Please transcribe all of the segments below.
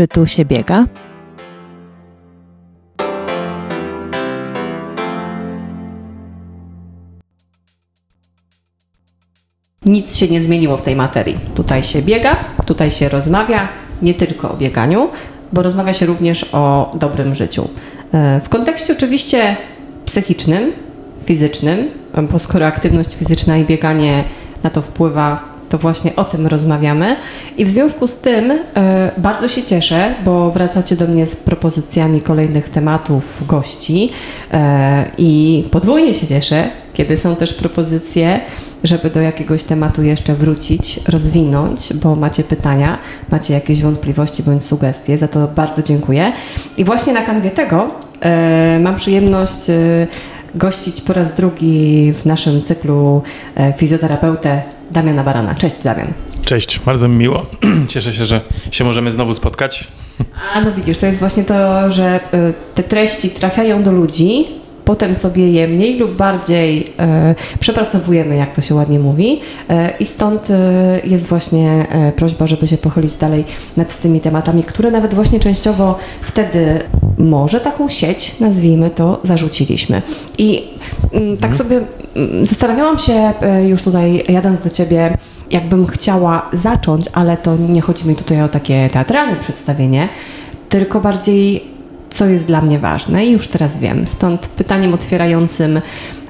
Czy tu się biega? Nic się nie zmieniło w tej materii. Tutaj się biega, tutaj się rozmawia, nie tylko o bieganiu, bo rozmawia się również o dobrym życiu. E, w kontekście oczywiście psychicznym, fizycznym, bo skoro aktywność fizyczna i bieganie na to wpływa, to właśnie o tym rozmawiamy. I w związku z tym e, bardzo się cieszę, bo wracacie do mnie z propozycjami kolejnych tematów, gości e, i podwójnie się cieszę, kiedy są też propozycje, żeby do jakiegoś tematu jeszcze wrócić, rozwinąć, bo macie pytania, macie jakieś wątpliwości bądź sugestie. Za to bardzo dziękuję. I właśnie na kanwie tego e, mam przyjemność e, gościć po raz drugi w naszym cyklu e, fizjoterapeutę Damiana Barana. Cześć Damian. Cześć, bardzo mi miło. Cieszę się, że się możemy znowu spotkać. A no widzisz, to jest właśnie to, że e, te treści trafiają do ludzi, potem sobie je mniej lub bardziej e, przepracowujemy, jak to się ładnie mówi. E, I stąd e, jest właśnie prośba, żeby się pochylić dalej nad tymi tematami, które nawet właśnie częściowo wtedy może taką sieć, nazwijmy to, zarzuciliśmy. I mm, tak sobie mm, zastanawiałam się e, już tutaj, jadąc do Ciebie, jakbym chciała zacząć, ale to nie chodzi mi tutaj o takie teatralne przedstawienie, tylko bardziej co jest dla mnie ważne i już teraz wiem. Stąd pytaniem otwierającym,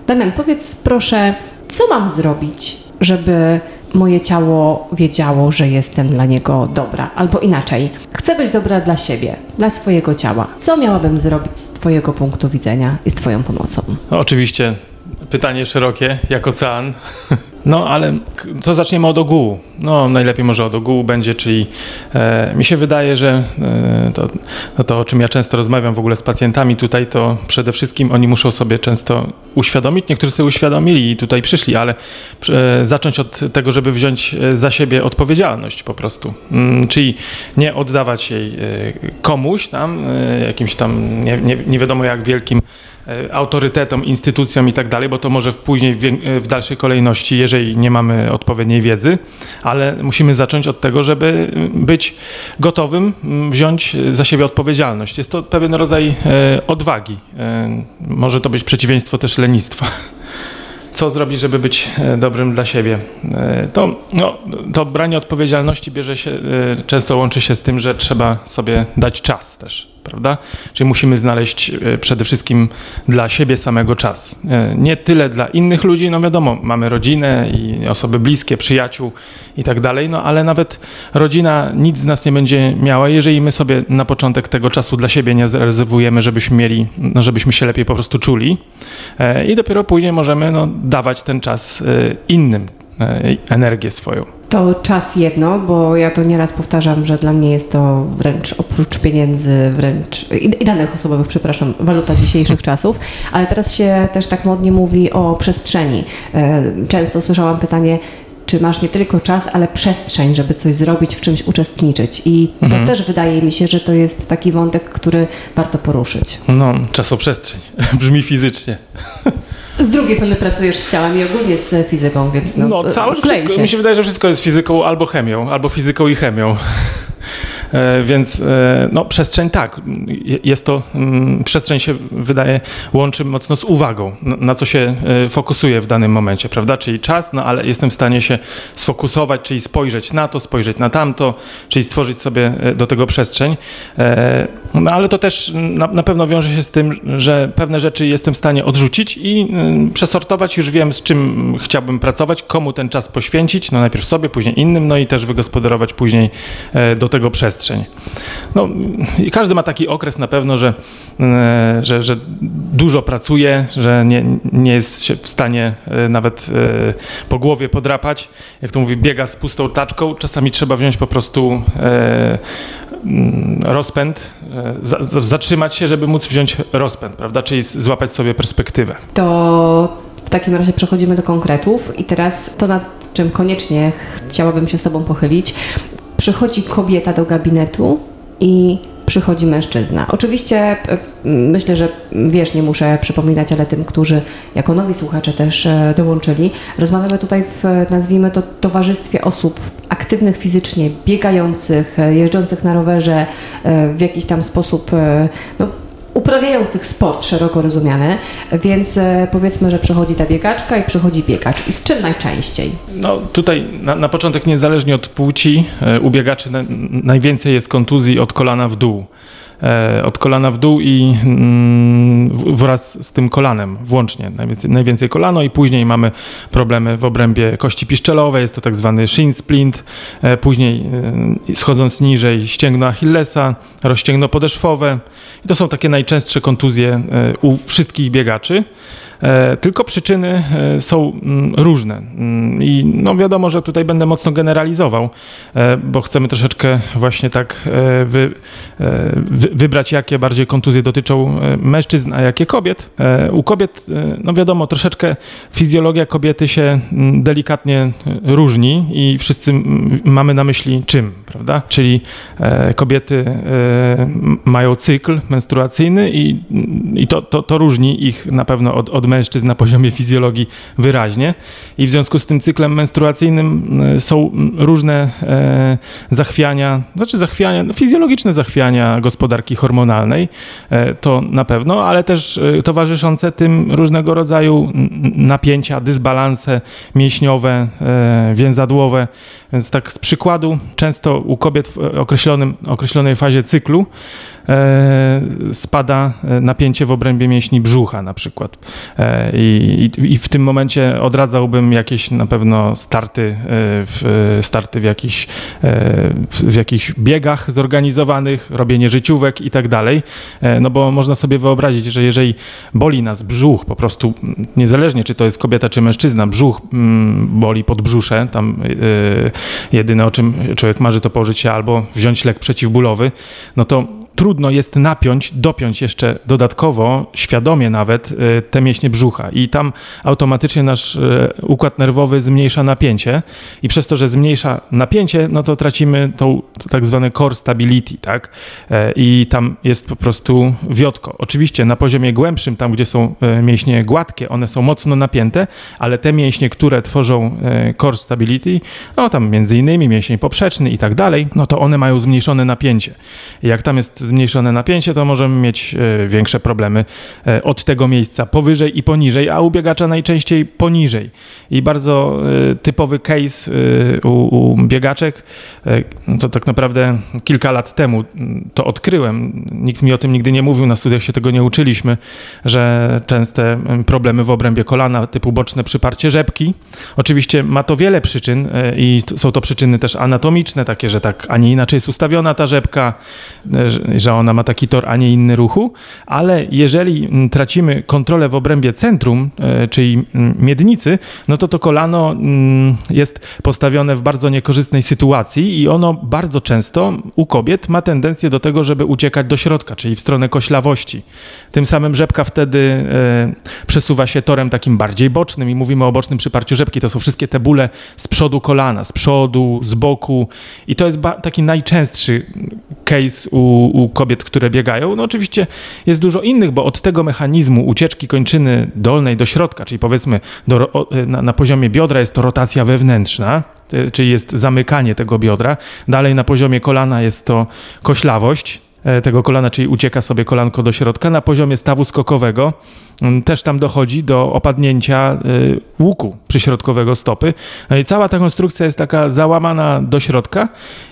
Damian, powiedz proszę, co mam zrobić, żeby moje ciało wiedziało, że jestem dla niego dobra? Albo inaczej, chcę być dobra dla siebie, dla swojego ciała. Co miałabym zrobić z Twojego punktu widzenia i z Twoją pomocą? No, oczywiście pytanie szerokie, jak ocean. No, ale to zaczniemy od ogółu. No, najlepiej może od ogółu będzie, czyli e, mi się wydaje, że e, to, no to, o czym ja często rozmawiam w ogóle z pacjentami tutaj, to przede wszystkim oni muszą sobie często uświadomić, niektórzy sobie uświadomili i tutaj przyszli, ale e, zacząć od tego, żeby wziąć e, za siebie odpowiedzialność po prostu. Mm, czyli nie oddawać jej e, komuś tam, e, jakimś tam nie, nie, nie wiadomo jak wielkim autorytetom, instytucjom i tak dalej, bo to może w później w, w dalszej kolejności, jeżeli nie mamy odpowiedniej wiedzy, ale musimy zacząć od tego, żeby być gotowym mm, wziąć za siebie odpowiedzialność. Jest to pewien rodzaj e, odwagi. E, może to być przeciwieństwo też lenistwa. Co zrobić, żeby być e, dobrym dla siebie? E, To, no, to branie odpowiedzialności bierze się, e, często łączy się z tym, że trzeba sobie dać czas też, prawda? Czyli musimy znaleźć e, przede wszystkim dla siebie samego czas. E, Nie tyle dla innych ludzi, no wiadomo, mamy rodzinę i osoby bliskie, przyjaciół i tak dalej, no ale nawet rodzina nic z nas nie będzie miała, jeżeli my sobie na początek tego czasu dla siebie nie zarezerwujemy, żebyśmy mieli, no żebyśmy się lepiej po prostu czuli E, i dopiero później możemy no, dawać ten czas innym, energię swoją. To czas jedno, bo ja to nieraz powtarzam, że dla mnie jest to wręcz oprócz pieniędzy, wręcz i i danych osobowych, przepraszam, waluta dzisiejszych czasów, ale teraz się też tak modnie mówi o przestrzeni. E, Często słyszałam pytanie, czy masz nie tylko czas, ale przestrzeń, żeby coś zrobić, w czymś uczestniczyć. I to też wydaje mi się, że to jest taki wątek, który warto poruszyć. No, czasoprzestrzeń. Brzmi fizycznie. Z drugiej strony pracujesz z ciałem i ogólnie z fizyką, więc no, No, całe wszystko, się. mi się wydaje, że wszystko jest fizyką albo chemią, albo fizyką i chemią. E, Więc e, no, przestrzeń tak, Je- jest to, mm, przestrzeń się wydaje, łączy mocno z uwagą, na- co się e, fokusuje w danym momencie, prawda? Czyli czas, no ale jestem w stanie się sfokusować, czyli spojrzeć na to, spojrzeć na tamto, czyli stworzyć sobie do tego przestrzeń. No ale to też na, na pewno wiąże się z tym, że pewne rzeczy jestem w stanie odrzucić i y, przesortować, już wiem z czym chciałbym pracować, komu ten czas poświęcić, no najpierw sobie, później innym, no i też wygospodarować później do tego przestrzeń. No, i każdy ma taki okres na pewno, że, e, że, że dużo pracuje, że nie, nie jest się w stanie e, nawet e, po głowie podrapać. Jak to mówi, biega z pustą taczką. Czasami trzeba wziąć po prostu rozpęd, za, za- zatrzymać się, żeby móc wziąć rozpęd, prawda? Czyli złapać sobie perspektywę. To w takim razie przechodzimy do konkretów i teraz to, nad czym koniecznie chciałabym się z Tobą pochylić. Przychodzi kobieta do gabinetu i przychodzi mężczyzna. Oczywiście e, myślę, że wiesz, nie muszę przypominać, ale tym, którzy jako nowi słuchacze też e, dołączyli, rozmawiamy tutaj w, nazwijmy to, towarzystwie osób aktywnych fizycznie, biegających, e, jeżdżących na rowerze w jakiś tam sposób, no, uprawiających sport szeroko rozumiany, więc powiedzmy, że przychodzi ta biegaczka i przychodzi biegacz. I z czym najczęściej? No tutaj na, na początek niezależnie od płci u biegaczy na, najwięcej jest kontuzji od kolana w dół. E, od kolana w dół i mm, wraz z tym kolanem włącznie. Najwięcej, najwięcej kolano i później mamy problemy w obrębie kości piszczelowej, jest to tak zwany shin splint, e, później e, schodząc niżej ścięgno Achillesa, rozścięgno podeszwowe i to są takie najczęstsze kontuzje u wszystkich biegaczy. E, tylko przyczyny e, są mm, różne. Mm, I no wiadomo, że tutaj będę mocno generalizował, e, bo chcemy troszeczkę właśnie tak wy, wy, wybrać, jakie bardziej kontuzje dotyczą mężczyzn, a jakie kobiet. U kobiet, no wiadomo, troszeczkę fizjologia kobiety się mm, delikatnie różni i wszyscy mamy na myśli czym, prawda? Czyli kobiety mają cykl menstruacyjny i, i to, to, to różni ich na pewno od, od mężczyzn na poziomie fizjologii wyraźnie. I w związku z tym cyklem menstruacyjnym e, są różne e, zachwiania, znaczy zachwiania, no fizjologiczne zachwiania gospodarki hormonalnej, e, to na pewno, ale też towarzyszące tym różnego rodzaju napięcia, dysbalanse mięśniowe, więzadłowe. Więc tak z przykładu, często u kobiet w określonym, określonej fazie cyklu spada e, napięcie w obrębie mięśni brzucha na przykład. E, I, i, I, w tym momencie odradzałbym jakieś na pewno starty w, starty w, jakichś, w jakichś biegach zorganizowanych, robienie życiówek i tak dalej. No bo można sobie wyobrazić, że jeżeli boli nas brzuch, po prostu niezależnie czy to jest kobieta czy mężczyzna, brzuch mm, boli pod brzusze, tam jedyne o czym człowiek marzy to położyć się albo wziąć lek przeciwbólowy, no to trudno jest napiąć, dopiąć jeszcze dodatkowo, świadomie nawet, y, te mięśnie brzucha. I tam automatycznie nasz y, układ nerwowy zmniejsza napięcie i przez to, że zmniejsza napięcie, no to tracimy tą tak zwane core stability, tak? E, I tam jest po prostu wiotko. Oczywiście na poziomie głębszym, tam gdzie są e, mięśnie gładkie, one są mocno napięte, ale te mięśnie, które tworzą e, core stability, no tam między innymi mięsień poprzeczny i tak dalej, no to one mają zmniejszone napięcie. Jak tam jest zmniejszone napięcie, to możemy mieć e, większe problemy e, od tego miejsca powyżej i poniżej, a u biegacza najczęściej poniżej. I bardzo e, typowy case u, u biegaczek, to tak naprawdę kilka lat temu to odkryłem. Nikt mi o tym nigdy nie mówił, na studiach się tego nie uczyliśmy, że częste problemy w obrębie kolana typu boczne przyparcie rzepki. Oczywiście ma to wiele przyczyn i są to przyczyny też anatomiczne, takie, że tak, a nie inaczej jest ustawiona ta rzepka, że ona ma taki tor, a nie inny ruchu, ale jeżeli mm, tracimy kontrolę w obrębie centrum, e, czyli mm, miednicy, no to to kolano mm, jest postawione w bardzo niekorzystnej sytuacji i ono bardzo często u kobiet ma tendencję do tego, żeby uciekać do środka, czyli w stronę koślawości. Tym samym rzepka wtedy e, przesuwa się torem takim bardziej bocznym i mówimy o bocznym przyparciu rzepki. To są wszystkie te bóle z przodu kolana, z przodu, z boku i to jest taki najczęstszy case u, u kobiet, które biegają. No oczywiście jest dużo innych, bo od tego mechanizmu ucieczki kończyny dolnej do środka, czyli powiedzmy do, na, na poziomie biodra jest to rotacja wewnętrzna, czyli jest zamykanie tego biodra. Dalej na poziomie kolana jest to koślawość, E, tego kolana, czyli ucieka sobie kolanko do środka. Na poziomie stawu skokowego mm, też tam dochodzi do opadnięcia e, łuku przyśrodkowego stopy. No i cała ta konstrukcja jest taka załamana do środka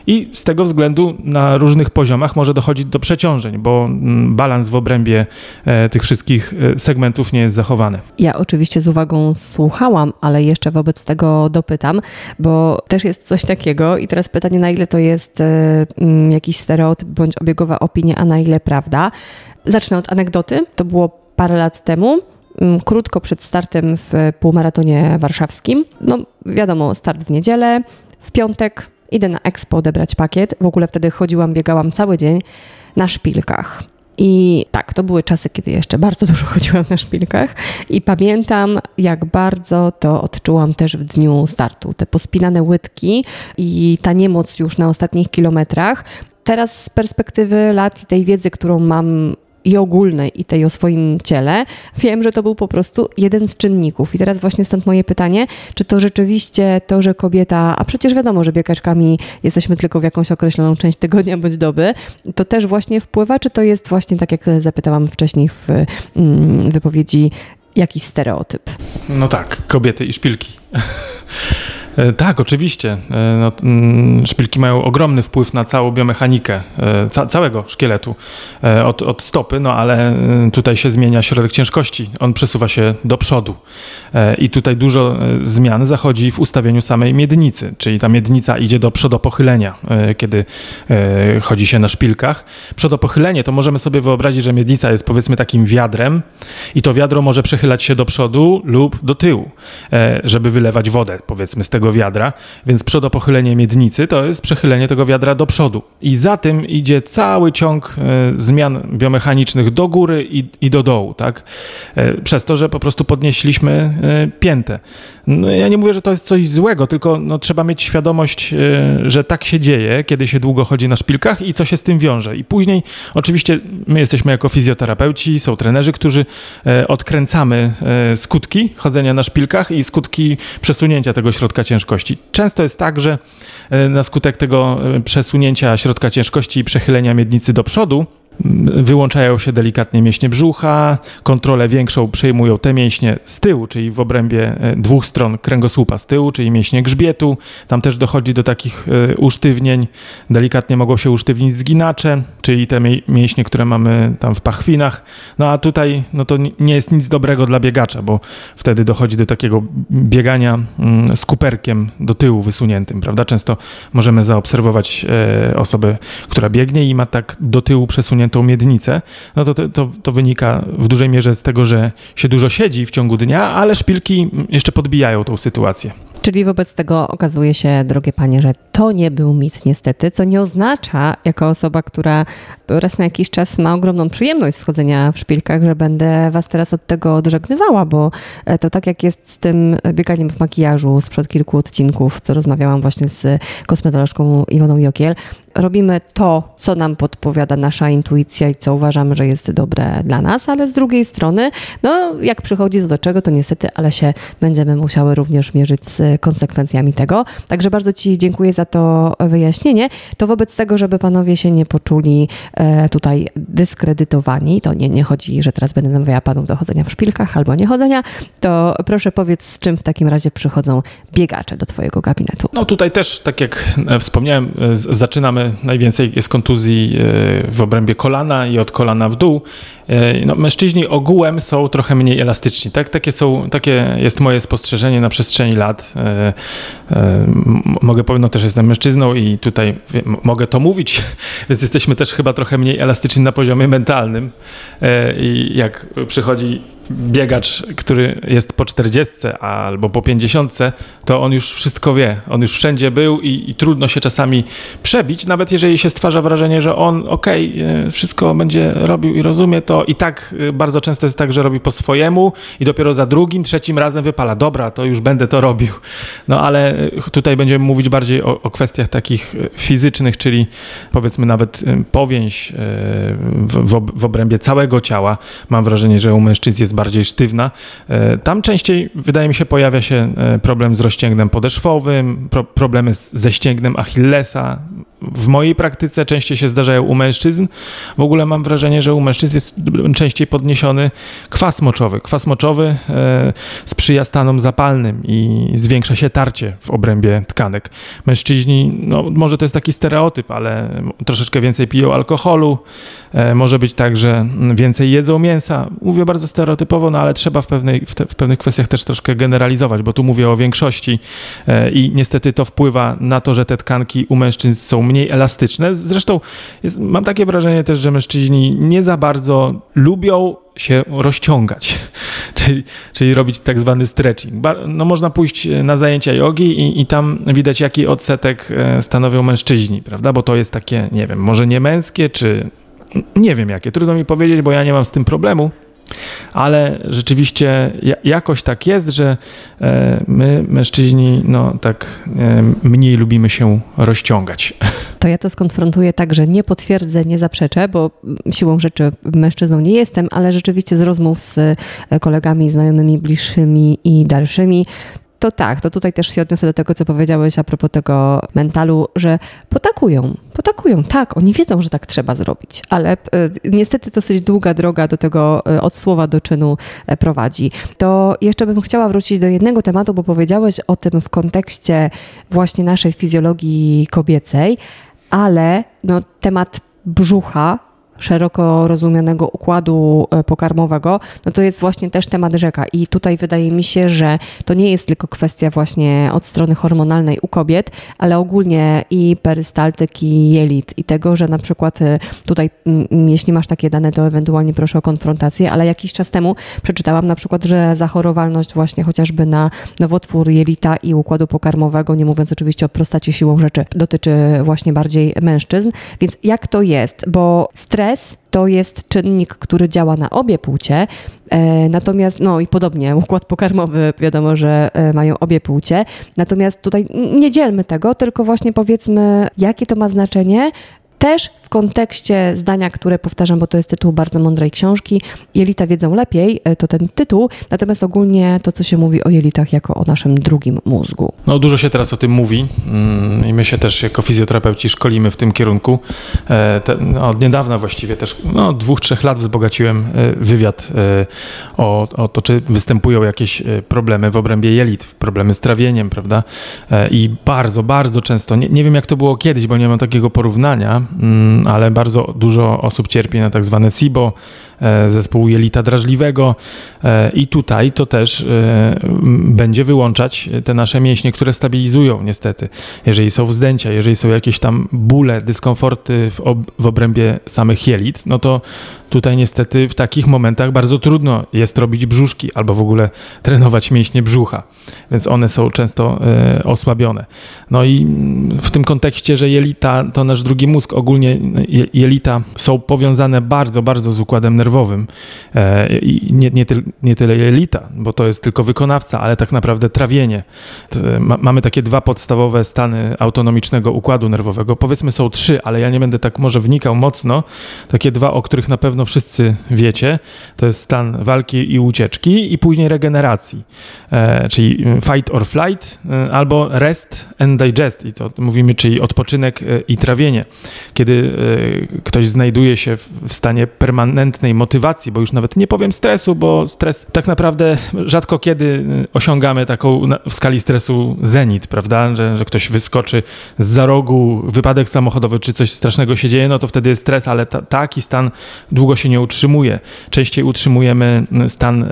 i z tego względu na różnych poziomach może dochodzić do przeciążeń, bo mm, balans w obrębie e, tych wszystkich segmentów nie jest zachowany. Ja oczywiście z uwagą słuchałam, ale jeszcze wobec tego dopytam, bo też jest coś takiego i teraz pytanie, na ile to jest mm, jakiś stereotyp bądź obiegowa opinia, a na ile prawda. Zacznę od anegdoty. To było parę lat temu mm, krótko przed startem w półmaratonie warszawskim. No wiadomo, start w niedzielę, w piątek idę na Expo odebrać pakiet. W ogóle wtedy chodziłam, biegałam cały dzień na szpilkach. I tak, to były czasy, kiedy jeszcze bardzo dużo chodziłam na szpilkach i pamiętam, jak bardzo to odczułam też w dniu startu. Te pospinane łydki i ta niemoc już na ostatnich kilometrach teraz z perspektywy lat i tej wiedzy, którą mam i ogólnej, i tej o swoim ciele, wiem, że to był po prostu jeden z czynników. I teraz właśnie stąd moje pytanie, czy to rzeczywiście to, że kobieta, a przecież wiadomo, że biegaczkami jesteśmy tylko w jakąś określoną część tygodnia bądź doby, to też właśnie wpływa, czy to jest właśnie, tak jak zapytałam wcześniej w mm, wypowiedzi, jakiś stereotyp? No tak, kobiety i szpilki. E, tak, oczywiście. E, no, mm, szpilki mają ogromny wpływ na całą biomechanikę e, ca całego szkieletu od, od, stopy, no ale tutaj się zmienia środek ciężkości. On przesuwa się do przodu. I tutaj dużo zmian zachodzi w ustawieniu samej miednicy, czyli ta miednica idzie do przodopochylenia, kiedy chodzi się na szpilkach. Przodopochylenie to możemy sobie wyobrazić, że miednica jest powiedzmy takim wiadrem i to wiadro może przechylać się do przodu lub do tyłu, żeby wylewać wodę powiedzmy z tego tego wiadra, więc przodopochylenie miednicy to jest przechylenie tego wiadra do przodu. I za tym idzie cały ciąg e, zmian biomechanicznych do góry i, i do dołu, tak? E, przez to, że po prostu podnieśliśmy e, piętę. No, ja nie mówię, że to jest coś złego, tylko no, trzeba mieć świadomość, że tak się dzieje, kiedy się długo chodzi na szpilkach i co się z tym wiąże. I później, oczywiście, my jesteśmy jako fizjoterapeuci, są trenerzy, którzy odkręcamy skutki chodzenia na szpilkach i skutki przesunięcia tego środka ciężkości ciężkości. Często jest tak, że e, na skutek tego e, przesunięcia środka ciężkości i przechylenia miednicy do przodu, wyłączają się delikatnie mięśnie brzucha, kontrolę większą przejmują te mięśnie z tyłu, czyli w obrębie e, dwóch stron kręgosłupa z tyłu, czyli mięśnie grzbietu. Tam też dochodzi do takich e, usztywnień. Delikatnie mogą się usztywnić zginacze, czyli te mięśnie, które mamy tam w pachwinach. No a tutaj no to nie jest nic dobrego dla biegacza, bo wtedy dochodzi do takiego biegania mm, z kuperkiem do tyłu wysuniętym, prawda? Często możemy zaobserwować e, osobę, która biegnie i ma tak do tyłu przesunięty tą miednicę, no to, to, to wynika w dużej mierze z tego, że się dużo siedzi w ciągu dnia, ale szpilki jeszcze podbijają tą sytuację. Czyli wobec tego okazuje się, drogie panie, że to nie był mit niestety, co nie oznacza, jako osoba, która raz na jakiś czas ma ogromną przyjemność schodzenia w szpilkach, że będę was teraz od tego odżegnywała, bo e, to tak jak jest z tym bieganiem w makijażu sprzed kilku odcinków, co rozmawiałam właśnie z kosmetolożką Iwoną Jokiel, robimy to, co nam podpowiada nasza intuicja i co uważamy, że jest dobre dla nas, ale z drugiej strony, no jak przychodzi do czego, to niestety, ale się będziemy musiały również mierzyć z konsekwencjami tego. Także bardzo Ci dziękuję za to wyjaśnienie. To wobec tego, żeby panowie się nie poczuli e, tutaj dyskredytowani, to nie, nie chodzi, że teraz będę namawiała panów do chodzenia w szpilkach albo nie chodzenia, to proszę powiedz, z czym w takim razie przychodzą biegacze do Twojego gabinetu. No tutaj też, tak jak e, wspomniałem, zaczynamy najwięcej jest kontuzji e, w obrębie kolana i od kolana w dół. E, no, mężczyźni ogółem są trochę mniej elastyczni. Tak? Takie, są, takie jest moje spostrzeżenie na przestrzeni lat. E, mogę powiedzieć, no też jestem mężczyzną i tutaj mogę to mówić, więc jesteśmy też chyba trochę mniej elastyczni na poziomie mentalnym. I jak przychodzi biegacz, który jest po 40 albo po 50, to on już wszystko wie. On już wszędzie był i, i trudno się czasami przebić, nawet jeżeli się stwarza wrażenie, że on okej, okay, wszystko będzie robił i rozumie to i tak e, bardzo często jest tak, że robi po swojemu i dopiero za drugim, trzecim razem wypala, dobra, to już będę to robił. No ale e, tutaj będziemy mówić bardziej o, o kwestiach takich e, fizycznych, czyli powiedzmy nawet powięź w, w, w obrębie całego ciała. Mam wrażenie, że u mężczyzn jest bardziej sztywna. E, tam częściej, wydaje mi się, pojawia się e, problem z rozcięgnem podeszwowym, pro, problemy z, ze ścięgnem Achillesa, w mojej praktyce częściej się zdarzają u mężczyzn. W ogóle mam wrażenie, że u mężczyzn jest częściej podniesiony kwas moczowy. Kwas moczowy e, sprzyja stanom zapalnym i zwiększa się tarcie w obrębie tkanek. Mężczyźni, no może to jest taki stereotyp, ale troszeczkę więcej piją alkoholu. E, może być tak, że więcej jedzą mięsa. Mówię bardzo stereotypowo, no ale trzeba w, pewnej, w, te, w pewnych kwestiach też troszkę generalizować, bo tu mówię o większości e, i niestety to wpływa na to, że te tkanki u mężczyzn są mniej elastyczne. Zresztą jest, mam takie wrażenie też, że mężczyźni nie za bardzo lubią się rozciągać, czyli, czyli robić tak zwany stretching. No można pójść na zajęcia jogi i, i tam widać, jaki odsetek e, stanowią mężczyźni, prawda? Bo to jest takie, nie wiem, może nie męskie, czy nie wiem jakie. Trudno mi powiedzieć, bo ja nie mam z tym problemu ale rzeczywiście jakoś tak jest, że e, my, mężczyźni, no tak e, mniej lubimy się rozciągać. To ja to skonfrontuję tak, że nie potwierdzę, nie zaprzeczę, bo siłą rzeczy mężczyzną nie jestem, ale rzeczywiście z rozmów z e, kolegami, znajomymi, bliższymi i dalszymi to tak, to tutaj też się odniosę do tego, co powiedziałeś a propos tego mentalu, że potakują, potakują, tak, oni wiedzą, że tak trzeba zrobić, ale y, niestety dosyć długa droga do tego y, od słowa do czynu y, prowadzi. To jeszcze bym chciała wrócić do jednego tematu, bo powiedziałeś o tym w kontekście właśnie naszej fizjologii kobiecej, ale no, temat brzucha szeroko rozumianego układu e, pokarmowego, no to jest właśnie też temat rzeka. I tutaj wydaje mi się, że to nie jest tylko kwestia właśnie od strony hormonalnej u kobiet, ale ogólnie i perystaltyki, i jelit i tego, że na przykład e, tutaj, jeśli masz takie dane, to ewentualnie proszę o konfrontację, ale jakiś czas temu przeczytałam na przykład, że zachorowalność właśnie chociażby na nowotwór jelita i układu pokarmowego, nie mówiąc oczywiście o prostacie siłą rzeczy, dotyczy właśnie bardziej mężczyzn. Więc jak to jest? Bo stres stres to jest czynnik, który działa na obie płcie, e, natomiast, no i podobnie, układ pokarmowy wiadomo, że e, mają obie płcie, natomiast tutaj nie dzielmy tego, tylko właśnie powiedzmy, jakie to ma znaczenie, też w kontekście zdania, które powtarzam, bo to jest tytuł bardzo mądrej książki, Jelita wiedzą lepiej, e, to ten tytuł, natomiast ogólnie to, co się mówi o jelitach jako o naszym drugim mózgu. No dużo się teraz o tym mówi mm, i my się też jako fizjoterapeuci szkolimy w tym kierunku. E, no, od niedawna właściwie też, no dwóch, trzech lat wzbogaciłem e, wywiad o, o to, czy występują jakieś problemy w obrębie jelit, problemy z trawieniem, prawda? I bardzo, bardzo często, nie, nie wiem jak to było kiedyś, bo nie mam takiego porównania, ale bardzo dużo osób cierpi na tak zwane SIBO, e, zespół jelita drażliwego e, i tutaj to też e, będzie wyłączać te nasze mięśnie, które stabilizują niestety. Jeżeli są wzdęcia, jeżeli są jakieś tam bóle, dyskomforty w, ob w obrębie samych jelit, no to tutaj niestety w takich momentach bardzo trudno jest robić brzuszki albo w ogóle trenować mięśnie brzucha, więc one są często osłabione. No i w tym kontekście, że jelita to nasz drugi mózg, ogólnie jelita są powiązane bardzo, bardzo z układem nerwowym. E, I nie, nie, nie tyle jelita, bo to jest tylko wykonawca, ale tak naprawdę trawienie. Mamy takie dwa podstawowe stany autonomicznego układu nerwowego. Powiedzmy są trzy, ale ja nie będę tak może wnikał mocno. Takie dwa, o których na pewno wszyscy wiecie. To jest stan walki i ucieczki i później regeneracji, e, czyli fight or flight e, albo rest and digest. I to mówimy, czyli odpoczynek i trawienie kiedy e, ktoś znajduje się w stanie permanentnej motywacji, bo już nawet nie powiem stresu, bo stres tak naprawdę rzadko kiedy e, osiągamy taką w skali stresu zenit, prawda, że, że ktoś wyskoczy z za rogu, wypadek samochodowy czy coś strasznego się dzieje, no to wtedy jest stres, ale ta, taki stan długo się nie utrzymuje. Częściej utrzymujemy stan e,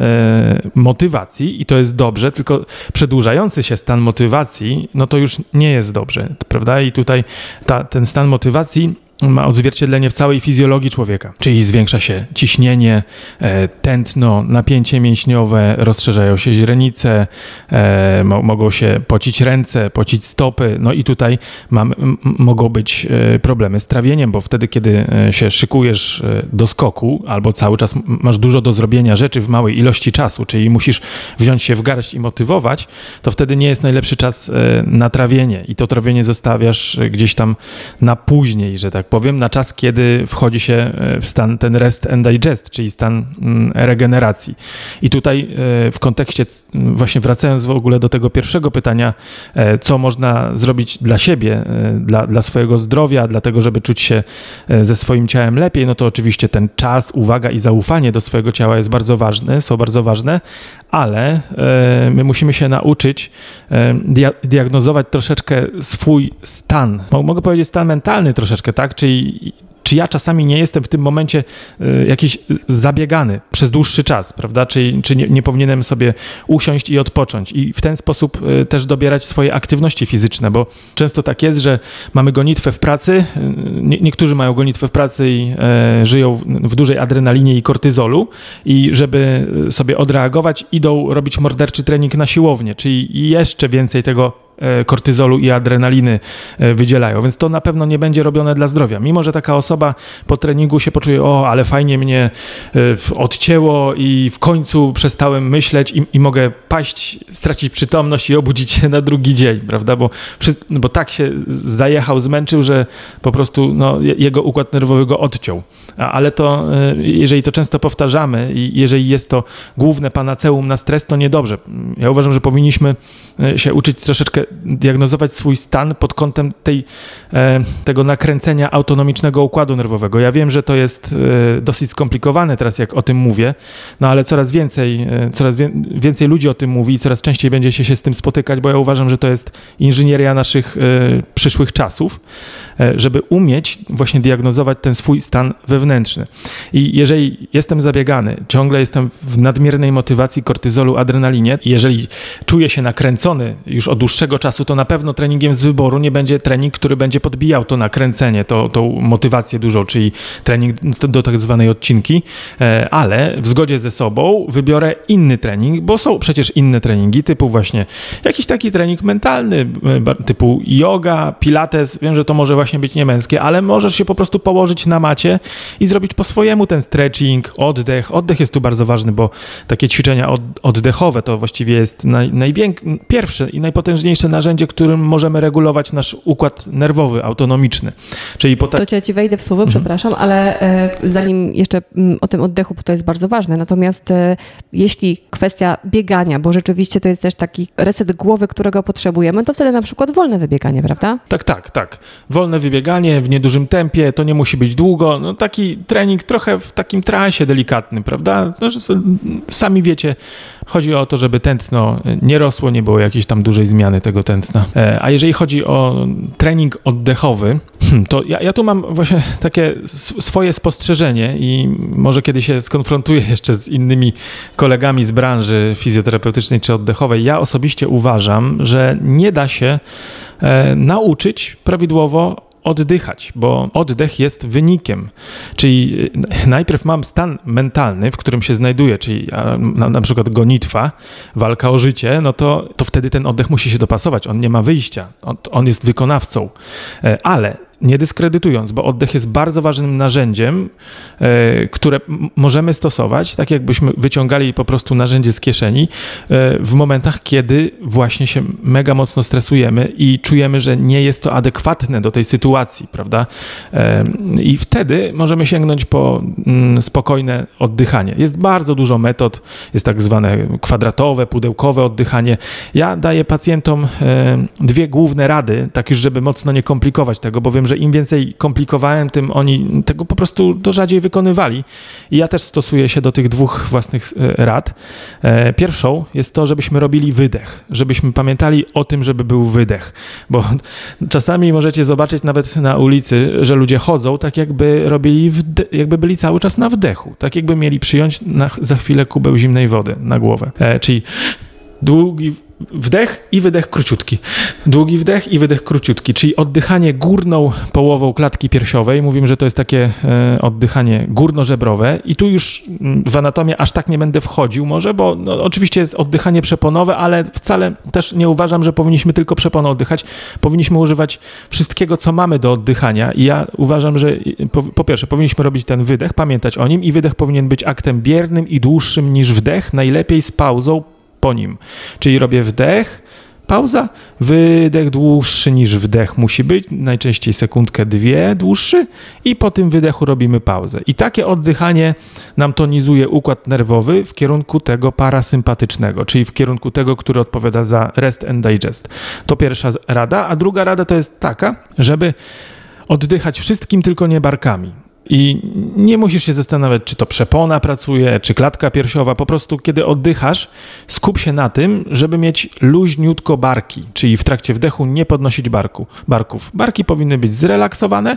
motywacji i to jest dobrze, tylko przedłużający się stan motywacji, no to już nie jest dobrze, prawda? I tutaj ta, ten stan motywacji ma odzwierciedlenie w całej fizjologii człowieka, czyli zwiększa się ciśnienie, e, tętno, napięcie mięśniowe, rozszerzają się źrenice, e, mogą się pocić ręce, pocić stopy, no i tutaj mam, mogą być e, problemy z trawieniem, bo wtedy, kiedy się szykujesz do skoku albo cały czas masz dużo do zrobienia rzeczy w małej ilości czasu, czyli musisz wziąć się w garść i motywować, to wtedy nie jest najlepszy czas na trawienie. I to trawienie zostawiasz gdzieś tam na później, że tak tak powiem, na czas, kiedy wchodzi się e, w stan ten rest and digest, czyli stan mm, regeneracji. I tutaj e, w kontekście, właśnie wracając w ogóle do tego pierwszego pytania, e, co można zrobić dla siebie, dla, dla swojego zdrowia, dlatego, żeby czuć się ze swoim ciałem lepiej, no to oczywiście ten czas, uwaga i zaufanie do swojego ciała jest bardzo ważne, są bardzo ważne, ale my musimy się nauczyć diagnozować troszeczkę swój stan. Mogę powiedzieć stan mentalny troszeczkę, tak? Czyli czy ja czasami nie jestem w tym momencie y, jakiś zabiegany przez dłuższy czas, prawda? Czy, czy nie, nie, powinienem sobie usiąść i odpocząć i w ten sposób y, też dobierać swoje aktywności fizyczne, bo często tak jest, że mamy gonitwę w pracy, y, nie, niektórzy mają gonitwę w pracy i e, żyją w, w dużej adrenalinie i kortyzolu i żeby sobie odreagować, idą robić morderczy trening na siłownię, czyli jeszcze więcej tego kortyzolu i adrenaliny e, wydzielają, więc to na pewno nie będzie robione dla zdrowia. Mimo, że taka osoba po treningu się poczuje, o, ale fajnie mnie e, odcięło i w końcu przestałem myśleć i, i mogę paść, stracić przytomność i obudzić się na drugi dzień, prawda? Bo, bo tak się zajechał, zmęczył, że po prostu no, jego układ nerwowy go odciął. Ale to, jeżeli to często powtarzamy i jeżeli jest to główne panaceum na stres, to niedobrze. Ja uważam, że powinniśmy e, się uczyć troszeczkę diagnozować swój stan pod kątem tej, e, tego nakręcenia autonomicznego układu nerwowego. Ja wiem, że to jest e, dosyć skomplikowane teraz, jak o tym mówię, no ale coraz więcej, coraz więcej ludzi o tym mówi i coraz częściej będzie się, się z tym spotykać, bo ja uważam, że to jest inżynieria naszych przyszłych czasów, żeby umieć właśnie diagnozować ten swój stan wewnętrzny. I jeżeli jestem zabiegany, ciągle jestem w nadmiernej motywacji kortyzolu, adrenalinie, jeżeli czuję się nakręcony już od dłuższego czasu, to na pewno treningiem z wyboru nie będzie trening, który będzie podbijał to nakręcenie, to, tą motywację dużą, czyli trening do tak zwanej odcinki, e, ale w zgodzie ze sobą wybiorę inny trening, bo są przecież inne treningi, typu właśnie jakiś taki trening mentalny, e, typu yoga, pilates, wiem, że to może właśnie być niemęskie, ale możesz się po prostu położyć na macie i zrobić po swojemu ten stretching, oddech. Oddech jest tu bardzo ważny, bo takie ćwiczenia oddechowe to właściwie jest naj, pierwsze i najpotężniejsze narzędzie, którym możemy regulować nasz układ nerwowy, autonomiczny. Czyli po tak... To ja ci wejdę w słowo, mhm. przepraszam, ale e, zanim jeszcze mm, o tym oddechu, bo to jest bardzo ważne. Natomiast e, jeśli kwestia biegania, bo rzeczywiście to jest też taki reset głowy, którego potrzebujemy, to wtedy na przykład wolne wybieganie, prawda? Tak, tak, tak. Wolne wybieganie w niedużym tempie, to nie musi być długo. No, taki trening trochę w takim transie delikatnym, prawda? No, że sami wiecie, chodzi o to, żeby tętno nie rosło, nie było jakiejś tam dużej zmiany tego tętna. E, a jeżeli chodzi o trening oddechowy, hmm, to ja, ja tu mam właśnie takie swoje spostrzeżenie i może kiedy się skonfrontuję jeszcze z innymi kolegami z branży fizjoterapeutycznej czy oddechowej, ja osobiście uważam, że nie da się e, nauczyć prawidłowo oddychać, bo oddech jest wynikiem. Czyli e, najpierw mam stan mentalny, w którym się znajduję, czyli na, na, przykład gonitwa, walka o życie, no to, to wtedy ten oddech musi się dopasować. On nie ma wyjścia, on, on jest wykonawcą. E, ale nie dyskredytując, bo oddech jest bardzo ważnym narzędziem, e, które możemy stosować, tak jakbyśmy wyciągali po prostu narzędzie z kieszeni e, w momentach, kiedy właśnie się mega mocno stresujemy i czujemy, że nie jest to adekwatne do tej sytuacji, prawda? E, I wtedy możemy sięgnąć po mm, spokojne oddychanie. Jest bardzo dużo metod, jest tak zwane kwadratowe, pudełkowe oddychanie. Ja daję pacjentom dwie główne rady, tak już, żeby mocno nie komplikować tego, bo wiem, że im więcej komplikowałem, tym oni tego po prostu to rzadziej wykonywali. I ja też stosuję się do tych dwóch własnych e, rad. E, pierwszą jest to, żebyśmy robili wydech, żebyśmy pamiętali o tym, żeby był wydech, bo czasami możecie zobaczyć nawet na ulicy, że ludzie chodzą tak jakby robili, jakby byli cały czas na wdechu, tak jakby mieli przyjąć na, za chwilę kubeł zimnej wody na głowę. E, czyli długi wdech i wydech króciutki. Długi wdech i wydech króciutki, czyli oddychanie górną połową klatki piersiowej. Mówimy, że to jest takie e, oddychanie górnożebrowe i tu już mm, w anatomię aż tak nie będę wchodził może, bo no, oczywiście jest oddychanie przeponowe, ale wcale też nie uważam, że powinniśmy tylko przeponą oddychać. Powinniśmy używać wszystkiego, co mamy do oddychania i ja uważam, że po, po pierwsze powinniśmy robić ten wydech, pamiętać o nim i wydech powinien być aktem biernym i dłuższym niż wdech, najlepiej z pauzą po nim. Czyli robię wdech, pauza, wydech dłuższy niż wdech musi być, najczęściej sekundkę, dwie dłuższy i po tym wydechu robimy pauzę. I takie oddychanie nam tonizuje układ nerwowy w kierunku tego parasympatycznego, czyli w kierunku tego, który odpowiada za rest and digest. To pierwsza rada, a druga rada to jest taka, żeby oddychać wszystkim, tylko nie barkami. I nie musisz się zastanawiać, czy to przepona pracuje, czy klatka piersiowa. Po prostu, kiedy oddychasz, skup się na tym, żeby mieć luźniutko barki, czyli w trakcie wdechu nie podnosić barku, barków. Barki powinny być zrelaksowane,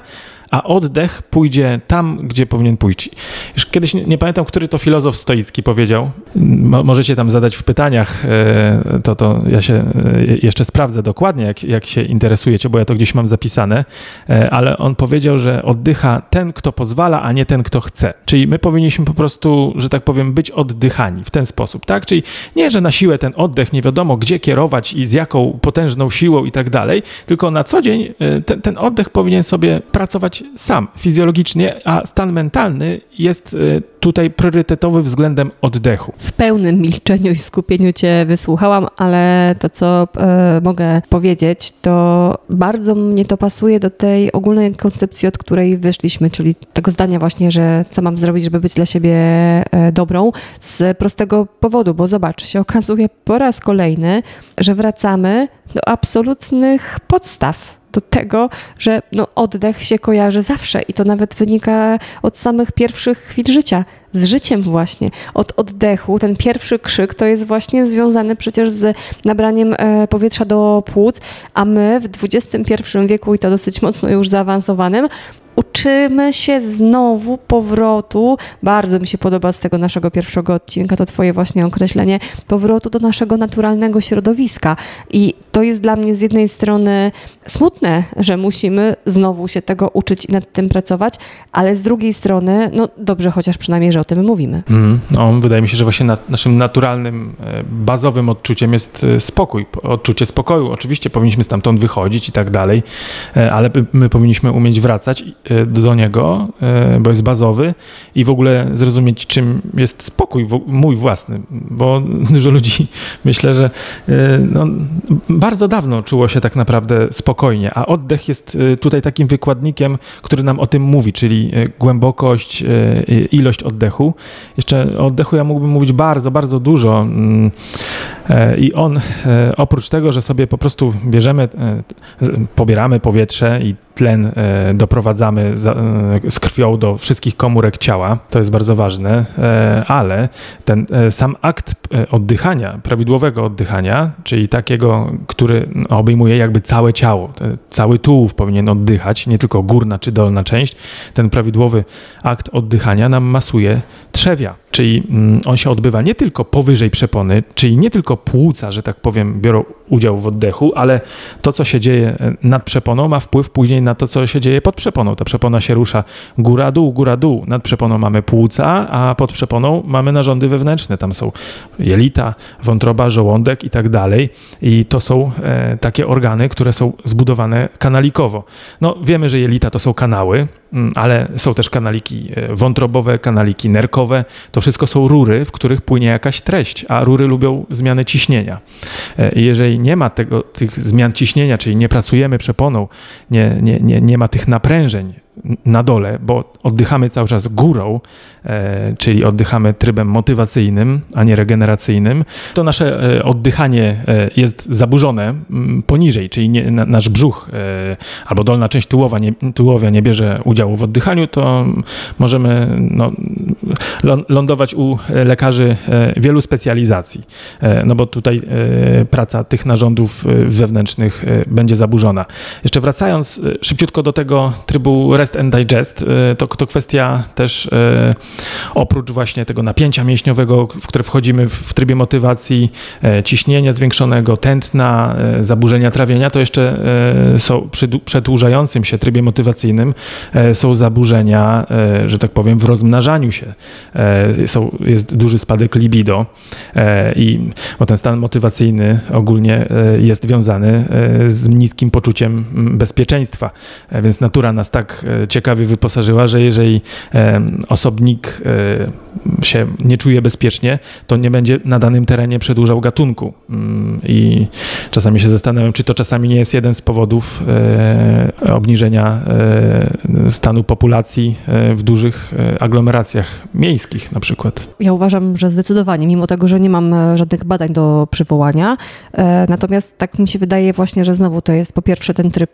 a oddech pójdzie tam, gdzie powinien pójść. Już kiedyś nie, nie pamiętam, który to filozof stoicki powiedział. Mo, możecie tam zadać w pytaniach, e, to, to ja się e, jeszcze sprawdzę dokładnie, jak, jak się interesujecie, bo ja to gdzieś mam zapisane, e, ale on powiedział, że oddycha ten, kto pozwala, a nie ten, kto chce. Czyli my powinniśmy po prostu, że tak powiem, być oddychani w ten sposób, tak? Czyli nie, że na siłę ten oddech nie wiadomo gdzie kierować i z jaką potężną siłą i tak dalej, tylko na co dzień ten, ten oddech powinien sobie pracować sam, fizjologicznie, a stan mentalny jest tutaj priorytetowy względem oddechu. W pełnym milczeniu i skupieniu Cię wysłuchałam, ale to, co e, mogę powiedzieć, to bardzo mnie to pasuje do tej ogólnej koncepcji, od której wyszliśmy, czyli tego zdania właśnie, że co mam zrobić, żeby być dla siebie e, dobrą, z prostego powodu, bo zobacz, się okazuje po raz kolejny, że wracamy do absolutnych podstaw do tego, że no, oddech się kojarzy zawsze i to nawet wynika od samych pierwszych chwil życia, z życiem właśnie. Od oddechu, ten pierwszy krzyk to jest właśnie związany przecież z nabraniem e, powietrza do płuc, a my w XXI wieku i to dosyć mocno już zaawansowanym, uczymy się znowu powrotu, bardzo mi się podoba z tego naszego pierwszego odcinka, to twoje właśnie określenie, powrotu do naszego naturalnego środowiska. I to jest dla mnie z jednej strony smutne, że musimy znowu się tego uczyć i nad tym pracować, ale z drugiej strony, no dobrze, chociaż przynajmniej, że o tym mówimy. Mm, no, wydaje mi się, że właśnie na, naszym naturalnym, e, bazowym odczuciem jest e, spokój, odczucie spokoju. Oczywiście powinniśmy stamtąd wychodzić i tak dalej, e, ale my powinniśmy umieć wracać do niego, e, bo jest bazowy i w ogóle zrozumieć, czym jest spokój mój własny, bo dużo ludzi myślę, że e, no, bardzo dawno czuło się tak naprawdę spokojnie, a oddech jest tutaj takim wykładnikiem, który nam o tym mówi, czyli głębokość, ilość oddechu. Jeszcze o oddechu ja mógłbym mówić bardzo, bardzo dużo mm, i on oprócz tego, że sobie po prostu bierzemy, pobieramy powietrze i tlen e, doprowadzamy e, z krwią do wszystkich komórek ciała, to jest bardzo ważne, e, ale ten sam akt oddychania, prawidłowego oddychania, czyli takiego, który obejmuje jakby całe ciało, cały tułów powinien oddychać, nie tylko górna czy dolna część, ten prawidłowy akt oddychania nam masuje trzewia. Czyli mm, on się odbywa nie tylko powyżej przepony, czyli nie tylko płuca, że tak powiem, biorą udział w oddechu, ale to, co się dzieje e, nad przeponą, ma wpływ później na to, co się dzieje pod przeponą. Ta przepona się rusza góra-dół, góra-dół. Nad przeponą mamy płuca, a pod przeponą mamy narządy wewnętrzne. Tam są jelita, wątroba, żołądek i tak dalej. I to są e, takie organy, które są zbudowane kanalikowo. No, wiemy, że jelita to są kanały, ale są też kanaliki e, wątrobowe, kanaliki nerkowe. To wszystko są rury, w których płynie jakaś treść, a rury lubią zmiany ciśnienia. E, jeżeli nie ma tego, tych zmian ciśnienia, czyli nie pracujemy przeponą, nie, nie, nie, nie ma tych naprężeń, na dole, bo oddychamy cały czas górą, e, czyli oddychamy trybem motywacyjnym, a nie regeneracyjnym, to nasze e, oddychanie e, jest zaburzone m, poniżej, czyli nie, na, nasz brzuch albo dolna część tułowa nie, tułowia nie bierze udziału w oddychaniu, to możemy no, lądować u lekarzy wielu specjalizacji, no bo tutaj praca tych narządów wewnętrznych będzie zaburzona. Jeszcze wracając szybciutko do tego trybu rest and digest, y, to, to kwestia też y, oprócz właśnie tego napięcia mięśniowego, w które wchodzimy w trybie motywacji, y, ciśnienia zwiększonego, tętna, zaburzenia trawienia, to jeszcze są przy przedłużającym się trybie motywacyjnym są zaburzenia, że tak powiem, w rozmnażaniu się. Są, jest duży spadek libido i bo ten stan motywacyjny ogólnie jest wiązany z niskim poczuciem bezpieczeństwa, więc natura nas tak ciekawie wyposażyła, że jeżeli osobnik e, się nie czuje bezpiecznie, to nie będzie na danym terenie przedłużał gatunku. Mm, I czasami się zastanawiam, czy to czasami nie jest jeden z powodów e, obniżenia e, stanu populacji w dużych aglomeracjach miejskich na przykład. Ja uważam, że zdecydowanie, mimo tego, że nie mam żadnych badań do przywołania, natomiast tak mi się wydaje właśnie, że znowu to jest po pierwsze ten tryb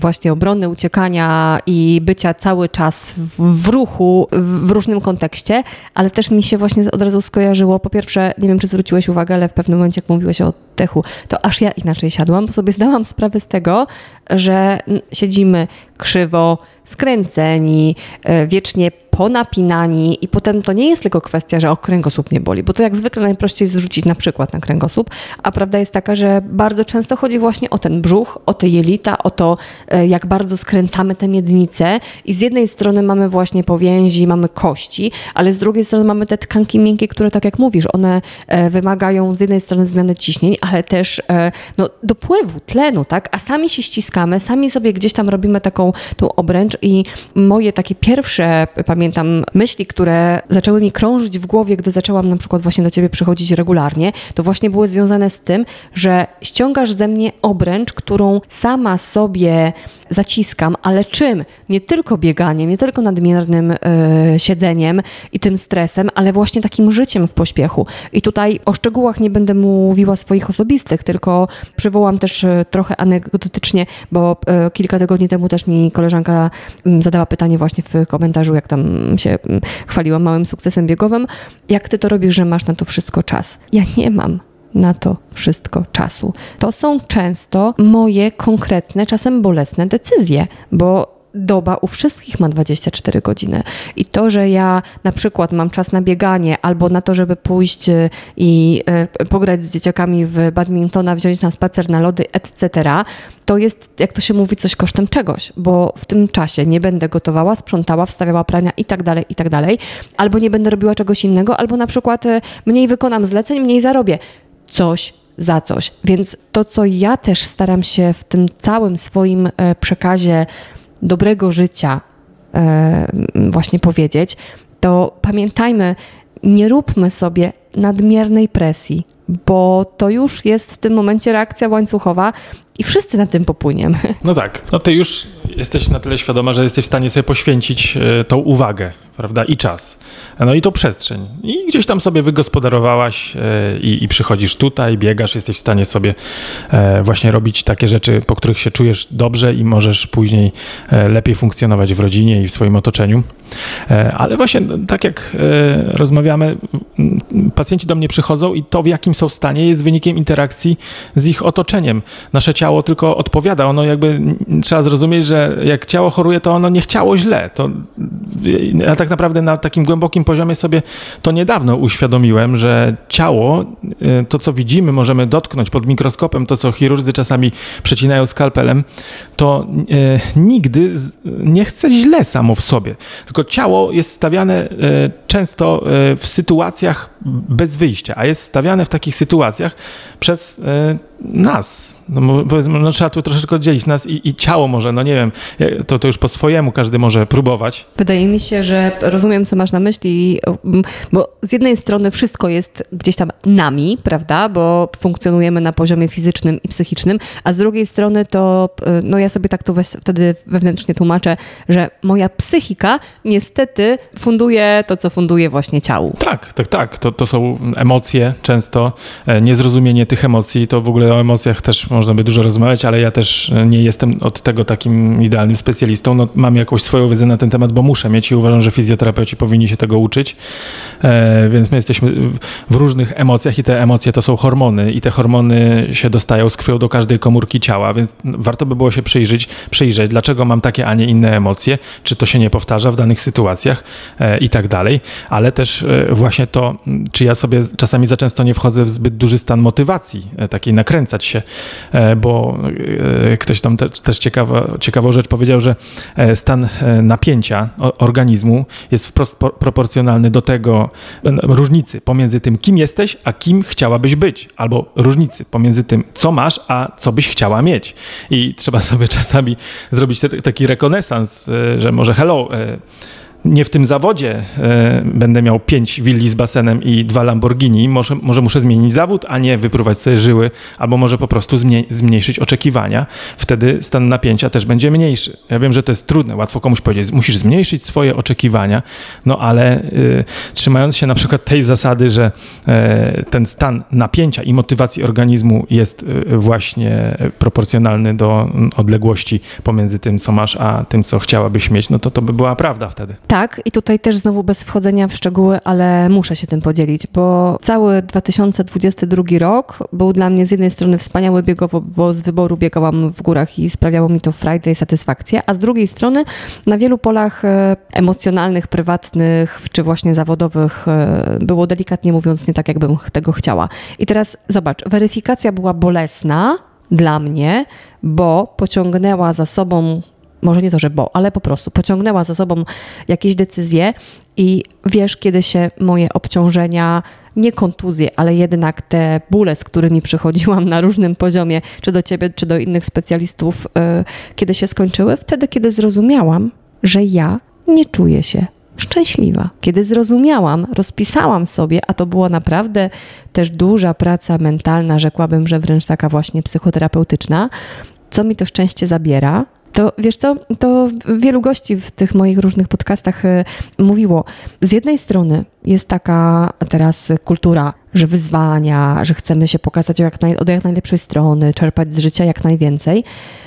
właśnie obrony, uciekania i bycia cały czas w, w ruchu, w, w różnym kontekście, ale też mi się właśnie od razu skojarzyło, po pierwsze, nie wiem, czy zwróciłeś uwagę, ale w pewnym momencie, jak mówiłeś o oddechu, to aż ja inaczej siadłam, bo sobie zdałam sprawę z tego, że siedzimy krzywo, skręceni, e, wiecznie ponapinani i potem to nie jest tylko kwestia, że o kręgosłup nie boli, bo to jak zwykle najprościej zrzucić na przykład na kręgosłup, a prawda jest taka, że bardzo często chodzi właśnie o ten brzuch, o te jelita, o to e, jak bardzo skręcamy te miednice i z jednej strony mamy właśnie powięzi, mamy kości, ale z drugiej strony mamy te tkanki miękkie, które tak jak mówisz, one e, wymagają z jednej strony zmiany ciśnień, ale też no, dopływu, tlenu, tak, a sami się ściskamy, sami sobie gdzieś tam robimy taką tą obręcz i moje takie pierwsze, pamiętam, myśli, które zaczęły mi krążyć w głowie, gdy zaczęłam na przykład właśnie do ciebie przychodzić regularnie, to właśnie były związane z tym, że ściągasz ze mnie obręcz, którą sama sobie zaciskam, ale czym? Nie tylko bieganiem, nie tylko nadmiernym y, siedzeniem i tym stresem, ale właśnie takim życiem w pośpiechu. I tutaj o szczegółach nie będę mówiła swoich osobistych, tylko przywołam też y, trochę anegdotycznie, bo y, kilka tygodni temu też mi koleżanka mm, zadała pytanie właśnie w komentarzu, jak tam się mm, chwaliłam małym sukcesem biegowym. Jak ty to robisz, że masz na to wszystko czas? Ja nie mam na to wszystko czasu. To są często moje konkretne, czasem bolesne decyzje, bo doba u wszystkich ma 24 godziny. I to, że ja na przykład mam czas na bieganie albo na to, żeby pójść y, i y, pograć z dzieciakami w badmintona, wziąć na spacer na lody, etc., to jest, jak to się mówi, coś kosztem czegoś, bo w tym czasie nie będę gotowała, sprzątała, wstawiała prania i tak dalej, i tak dalej. Albo nie będę robiła czegoś innego, albo na przykład y, mniej wykonam zleceń, mniej zarobię. Coś za coś. Więc to, co ja też staram się w tym całym swoim e, przekazie dobrego życia e, właśnie powiedzieć, to pamiętajmy, nie róbmy sobie nadmiernej presji, bo to już jest w tym momencie reakcja łańcuchowa i wszyscy na tym popłyniemy. No tak, no ty już jesteś na tyle świadoma, że jesteś w stanie sobie poświęcić e, tą uwagę prawda, i czas. No i to przestrzeń. I gdzieś tam sobie wygospodarowałaś e, i, i przychodzisz tutaj, biegasz, jesteś w stanie sobie e, właśnie robić takie rzeczy, po których się czujesz dobrze i możesz później e, lepiej funkcjonować w rodzinie i w swoim otoczeniu. Ale właśnie tak jak rozmawiamy, pacjenci do mnie przychodzą i to, w jakim są stanie, jest wynikiem interakcji z ich otoczeniem. Nasze ciało tylko odpowiada. Ono jakby trzeba zrozumieć, że jak ciało choruje, to ono nie chciało źle. To, ja tak naprawdę na takim głębokim poziomie sobie to niedawno uświadomiłem, że ciało, y, to co widzimy, możemy dotknąć pod mikroskopem, to co chirurdzy czasami przecinają skalpelem, to y, nigdy nie chce źle samo w sobie. Tylko ciało jest stawiane y, często w sytuacjach bez wyjścia, a jest stawiane w takich sytuacjach przez nas, no, powiedzmy, no, trzeba tu troszeczkę oddzielić nas i, i, ciało może, no nie wiem, to, to już po swojemu każdy może próbować. Wydaje mi się, że rozumiem, co masz na myśli, bo z jednej strony wszystko jest gdzieś tam nami, prawda, bo funkcjonujemy na poziomie fizycznym i psychicznym, a z drugiej strony to, no ja sobie tak to wtedy wewnętrznie tłumaczę, że moja psychika niestety funduje to, co funduje właśnie ciału. Tak, tak, tak. To, to są emocje często, e, niezrozumienie tych emocji, to w ogóle o emocjach też można by dużo rozmawiać, ale ja też e, nie jestem od tego takim idealnym specjalistą. No, mam jakąś swoją wiedzę na ten temat, bo muszę mieć i uważam, że fizjoterapeuci powinni się tego uczyć. E, więc my jesteśmy w różnych emocjach i te emocje to są hormony i te hormony się dostają z krwią do każdej komórki ciała, więc warto by było się przyjrzeć, przyjrzeć dlaczego mam takie, a nie inne emocje, czy to się nie powtarza w danych sytuacjach e, i tak dalej, ale też e, właśnie to, czy ja sobie czasami za często nie wchodzę w zbyt duży stan motywacji, e, takiej nakręcać się, bo e, ktoś tam te, też ciekawa, ciekawą rzecz powiedział, że e, stan napięcia organizmu jest wprost proporcjonalny do tego różnicy pomiędzy tym, kim jesteś, a kim chciałabyś być, albo różnicy pomiędzy tym, co masz, a co byś chciała mieć. I trzeba sobie czasami zrobić taki rekonesans, że może hello, nie w tym zawodzie e, będę miał pięć willi z basenem i dwa Lamborghini, może, może muszę zmienić zawód, a nie wyprówać sobie żyły, albo może po prostu zmniej, zmniejszyć oczekiwania. Wtedy stan napięcia też będzie mniejszy. Ja wiem, że to jest trudne, łatwo komuś powiedzieć, musisz zmniejszyć swoje oczekiwania, no ale y, trzymając się na przykład tej zasady, że y, ten stan napięcia i motywacji organizmu jest y, właśnie proporcjonalny do odległości pomiędzy tym, co masz, a tym, co chciałabyś mieć, no to to by była prawda wtedy. Tak, i tutaj też znowu bez wchodzenia w szczegóły, ale muszę się tym podzielić, bo cały 2022 rok był dla mnie z jednej strony wspaniały biegowo, bo z wyboru biegałam w górach i sprawiało mi to frajdę i satysfakcję, a z drugiej strony na wielu polach e, emocjonalnych, prywatnych czy właśnie zawodowych e, było delikatnie mówiąc nie tak, jakbym tego chciała. I teraz zobacz, weryfikacja była bolesna dla mnie, bo pociągnęła za sobą może nie to, że bo, ale po prostu pociągnęła za sobą jakieś decyzje i wiesz, kiedy się moje obciążenia, nie kontuzje, ale jednak te bóle, z którymi przychodziłam na różnym poziomie, czy do ciebie, czy do innych specjalistów, yy, kiedy się skończyły? Wtedy, kiedy zrozumiałam, że ja nie czuję się szczęśliwa. Kiedy zrozumiałam, rozpisałam sobie, a to była naprawdę też duża praca mentalna, rzekłabym, że wręcz taka właśnie psychoterapeutyczna, co mi to szczęście zabiera, to wiesz co, to wielu gości w tych moich różnych podcastach y, mówiło, z jednej strony jest taka teraz kultura, że wyzwania, że chcemy się pokazać jak naj, od jak najlepszej strony, czerpać z życia jak najwięcej,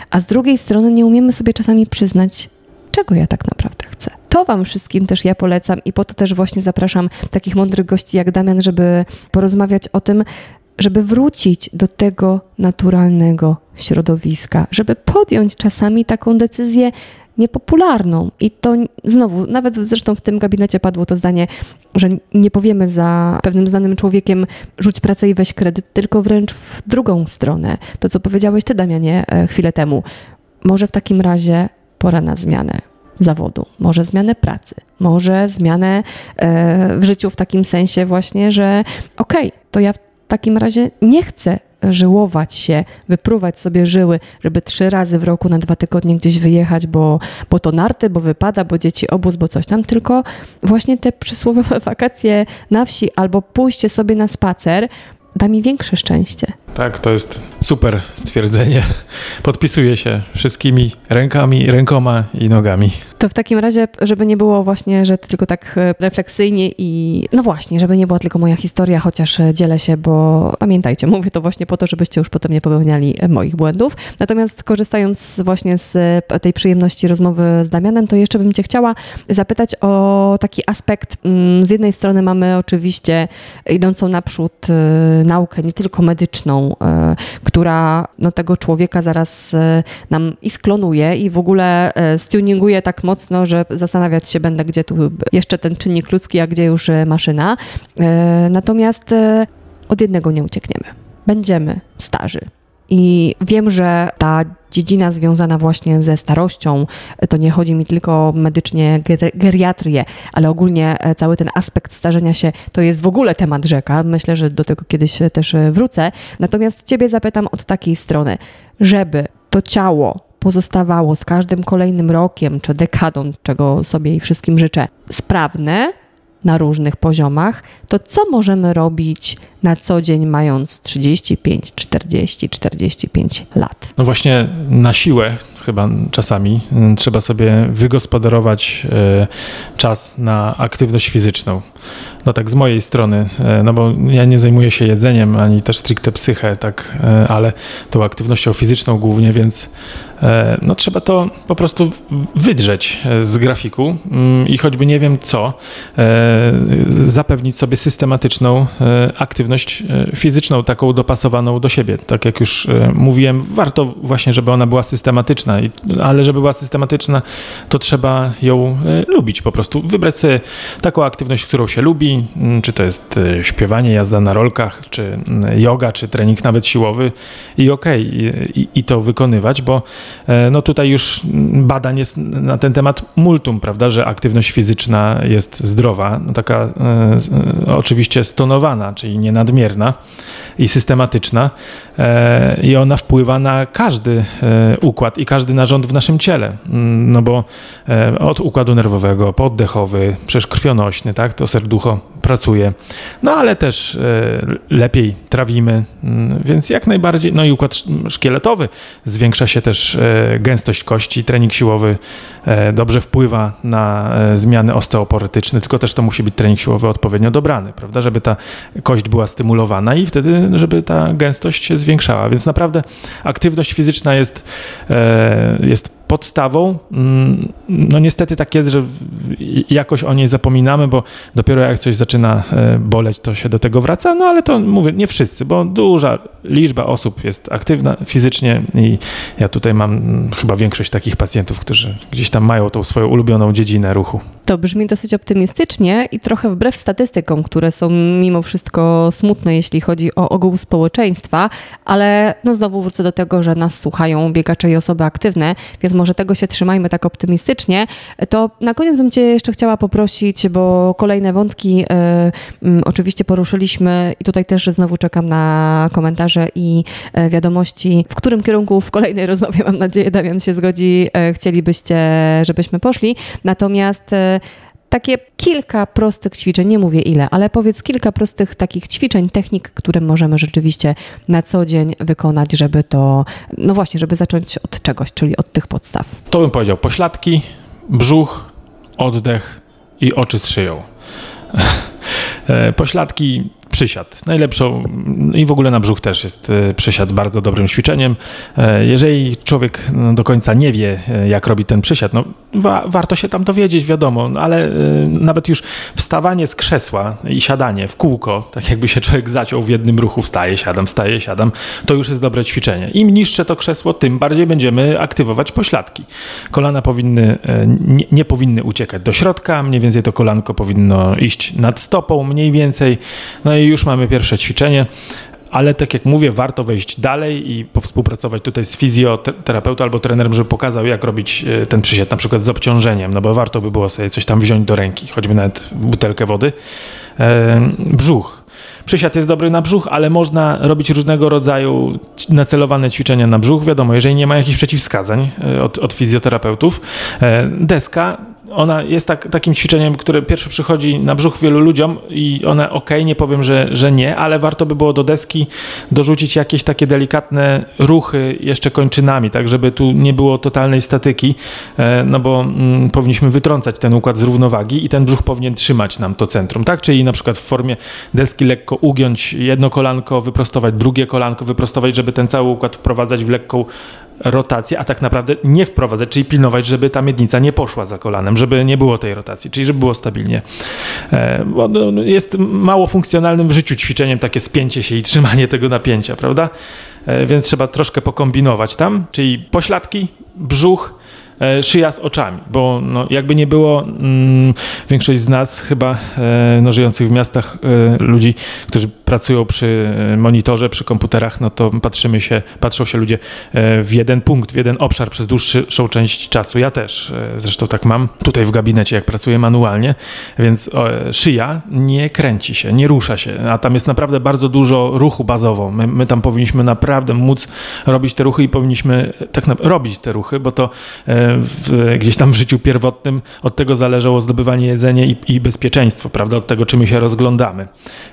a z drugiej strony nie umiemy sobie czasami przyznać, czego ja tak naprawdę chcę. To Wam wszystkim też ja polecam i po to też właśnie zapraszam takich mądrych gości jak Damian, żeby porozmawiać o tym, żeby wrócić do tego naturalnego środowiska, żeby podjąć czasami taką decyzję niepopularną. I to znowu, nawet zresztą w tym gabinecie padło to zdanie, że nie powiemy za pewnym znanym człowiekiem rzuć pracę i weź kredyt, tylko wręcz w drugą stronę. To, co powiedziałeś ty, Damianie, e, chwilę temu. Może w takim razie pora na zmianę zawodu, może zmianę pracy, może zmianę e, w życiu w takim sensie właśnie, że okej, okay, to ja takim razie nie chcę żyłować się, wypruwać sobie żyły, żeby trzy razy w roku na dwa tygodnie gdzieś wyjechać, bo, bo to narty, bo wypada, bo dzieci obóz, bo coś tam, tylko właśnie te przysłowiowe wakacje na wsi albo pójście sobie na spacer da mi większe szczęście. Tak, to jest super stwierdzenie. Podpisuję się wszystkimi rękami, rękoma i nogami. To w takim razie, żeby nie było właśnie, że tylko tak e, refleksyjnie i no właśnie, żeby nie była tylko moja historia, chociaż e, dzielę się, bo pamiętajcie, mówię to właśnie po to, żebyście już potem nie popełniali e, moich błędów. Natomiast korzystając właśnie z tej przyjemności rozmowy z Damianem, to jeszcze bym Cię chciała zapytać o taki aspekt. Mm, z jednej strony mamy oczywiście idącą naprzód naukę, nie tylko medyczną, która no, tego człowieka zaraz nam i sklonuje i w ogóle stuninguje tak mocno, że zastanawiać się będę, gdzie tu jeszcze ten czynnik ludzki, a gdzie już e, maszyna. E, natomiast e, od jednego nie uciekniemy. Będziemy starzy. I wiem, że ta dziedzina związana właśnie ze starością, to nie chodzi mi tylko medycznie geriatrię, ale ogólnie cały ten aspekt starzenia się to jest w ogóle temat rzeka. Myślę, że do tego kiedyś też wrócę. Natomiast Ciebie zapytam od takiej strony, żeby to ciało pozostawało z każdym kolejnym rokiem czy dekadą, czego sobie i wszystkim życzę, sprawne na różnych poziomach, to co możemy robić na co dzień, mając 35, 40, 45 lat? No właśnie na siłę chyba czasami mm, trzeba sobie wygospodarować e, czas na aktywność fizyczną. No tak z mojej strony, e, no bo ja nie zajmuję się jedzeniem ani też stricte psychę, tak, e, ale tą aktywnością fizyczną głównie, więc no trzeba to po prostu wydrzeć z grafiku mm, i choćby nie wiem co, zapewnić sobie systematyczną aktywność fizyczną, taką dopasowaną do siebie. Tak jak już mówiłem, warto właśnie, żeby ona była systematyczna, ale żeby była systematyczna, to trzeba ją e, lubić po prostu. Wybrać sobie taką aktywność, którą się lubi, mm, czy to jest e, śpiewanie, jazda na rolkach, czy mm, yoga, czy trening nawet siłowy i okej, okay, i, i, to wykonywać, bo e, no tutaj już badań jest na ten temat multum, prawda, że aktywność fizyczna jest zdrowa, no taka e, oczywiście stonowana, czyli nie nadmierna i systematyczna e, i ona wpływa na każdy e, układ i każdy narząd w naszym ciele, mm, no bo e, od układu nerwowego, poddechowy, przecież krwionośny, tak, to serducho pracuje, no ale też e, lepiej trawimy, mm, więc jak najbardziej, no i układ szkieletowy, zwiększa się też e, gęstość kości, trening siłowy dobrze wpływa na zmiany osteoporetyczne, tylko też to musi być trening siłowy odpowiednio dobrany, prawda, żeby ta kość była stymulowana i wtedy, żeby ta gęstość się zwiększała, więc naprawdę aktywność fizyczna jest, jest podstawą. Mm, no niestety tak jest, że jakoś o niej zapominamy, bo dopiero jak coś zaczyna e, boleć, to się do tego wraca. No ale to mówię, nie wszyscy, bo duża liczba osób jest aktywna fizycznie i ja tutaj mam mm, chyba większość takich pacjentów, którzy gdzieś tam mają tą swoją ulubioną dziedzinę ruchu. To brzmi dosyć optymistycznie i trochę wbrew statystykom, które są mimo wszystko smutne, jeśli chodzi o ogół społeczeństwa, ale no znowu wrócę do tego, że nas słuchają biegacze i osoby aktywne, więc może tego się trzymajmy tak optymistycznie. To na koniec bym Cię jeszcze chciała poprosić, bo kolejne wątki y, y, oczywiście poruszyliśmy i tutaj też znowu czekam na komentarze i y, wiadomości, w którym kierunku w kolejnej rozmowie, mam nadzieję, Damian się zgodzi, e, chcielibyście, żebyśmy poszli. Natomiast takie kilka prostych ćwiczeń, nie mówię ile, ale powiedz kilka prostych takich ćwiczeń, technik, które możemy rzeczywiście na co dzień wykonać, żeby to, no właśnie, żeby zacząć od czegoś, czyli od tych podstaw. To bym powiedział pośladki, brzuch, oddech i oczy z szyją. E, pośladki przysiad. Najlepszą i w ogóle na brzuch też jest e, przysiad bardzo dobrym ćwiczeniem. E, jeżeli człowiek no, do końca nie wie, e, jak robi ten przysiad, no wa warto się tam dowiedzieć, wiadomo, no, ale nawet już wstawanie z krzesła i siadanie w kółko, tak jakby się człowiek zaciął w jednym ruchu, wstaje, siadam, wstaje, siadam, to już jest dobre ćwiczenie. Im niższe to krzesło, tym bardziej będziemy aktywować pośladki. Kolana powinny, nie, nie powinny uciekać do środka, mniej więcej to kolanko powinno iść nad stopą, mniej więcej, no i już mamy pierwsze ćwiczenie, ale tak jak mówię, warto wejść dalej i współpracować tutaj z fizjoterapeutą albo trenerem, żeby pokazał, jak robić e, ten przysiad, na przykład z obciążeniem, no bo warto by było sobie coś tam wziąć do ręki, choćby nawet butelkę wody. Brzuch. Przysiad jest dobry na brzuch, ale można robić różnego rodzaju nacelowane ćwiczenia na brzuch. Wiadomo, jeżeli nie ma jakichś przeciwwskazań e, od, od fizjoterapeutów. E, deska ona jest tak, takim ćwiczeniem, które pierwsze przychodzi na brzuch wielu ludziom i one ok, nie powiem, że, że nie, ale warto by było do deski dorzucić jakieś takie delikatne ruchy jeszcze kończynami, tak żeby tu nie było totalnej statyki, e, no bo mm, powinniśmy wytrącać ten układ z równowagi i ten brzuch powinien trzymać nam to centrum, tak? Czyli na przykład w formie deski lekko ugiąć jedno kolanko, wyprostować drugie kolanko, wyprostować, żeby ten cały układ wprowadzać w lekką rotację, a tak naprawdę nie wprowadzać, czyli pilnować, żeby ta miednica nie poszła za kolanem, żeby nie było tej rotacji, czyli żeby było stabilnie. E, no, no, jest mało funkcjonalnym w życiu ćwiczeniem takie spięcie się i trzymanie tego napięcia, prawda? E, więc trzeba troszkę pokombinować tam, czyli pośladki, brzuch, szyja z oczami, bo no, jakby nie było, mm, większość z nas chyba e, no, żyjących w miastach e, ludzi, którzy pracują przy monitorze, przy komputerach, no to patrzymy się, patrzą się ludzie w jeden punkt, w jeden obszar przez dłuższą część czasu. Ja też zresztą tak mam tutaj w gabinecie, jak pracuję manualnie, więc szyja nie kręci się, nie rusza się, a tam jest naprawdę bardzo dużo ruchu bazowo. My, my tam powinniśmy naprawdę móc robić te ruchy i powinniśmy tak naprawdę robić te ruchy, bo to w, gdzieś tam w życiu pierwotnym od tego zależało zdobywanie jedzenia i, i, bezpieczeństwo, prawda? Od tego, czy my się rozglądamy.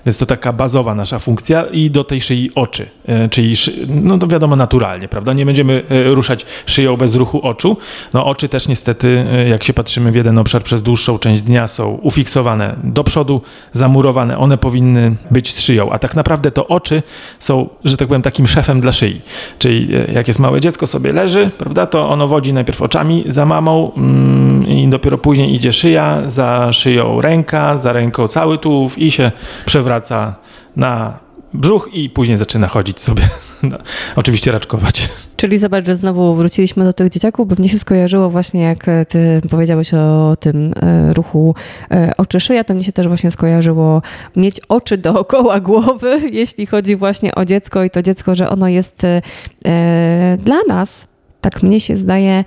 Więc to taka bazowa nasza funkcja i do tej szyi oczy, e, czyli no to wiadomo naturalnie, prawda? Nie będziemy e, ruszać szyją bez ruchu oczu. No oczy też niestety, e, jak się patrzymy w jeden obszar przez dłuższą część dnia są ufiksowane do przodu, zamurowane. One powinny być z szyją, a tak naprawdę to oczy są, że tak powiem, takim szefem dla szyi. Czyli jak jest małe dziecko sobie leży, prawda, to ono wodzi najpierw oczami, za mamą mm, i dopiero później idzie szyja, za szyją ręka, za ręką cały tułów i się przewraca na brzuch i później zaczyna chodzić sobie, no, oczywiście raczkować. Czyli zobacz, że znowu wróciliśmy do tych dzieciaków, bo mnie się skojarzyło właśnie, jak ty powiedziałeś o tym e, ruchu e, oczy szyja, to mnie się też właśnie skojarzyło mieć oczy dookoła głowy, jeśli chodzi właśnie o dziecko i to dziecko, że ono jest e, dla nas, tak mnie się zdaje,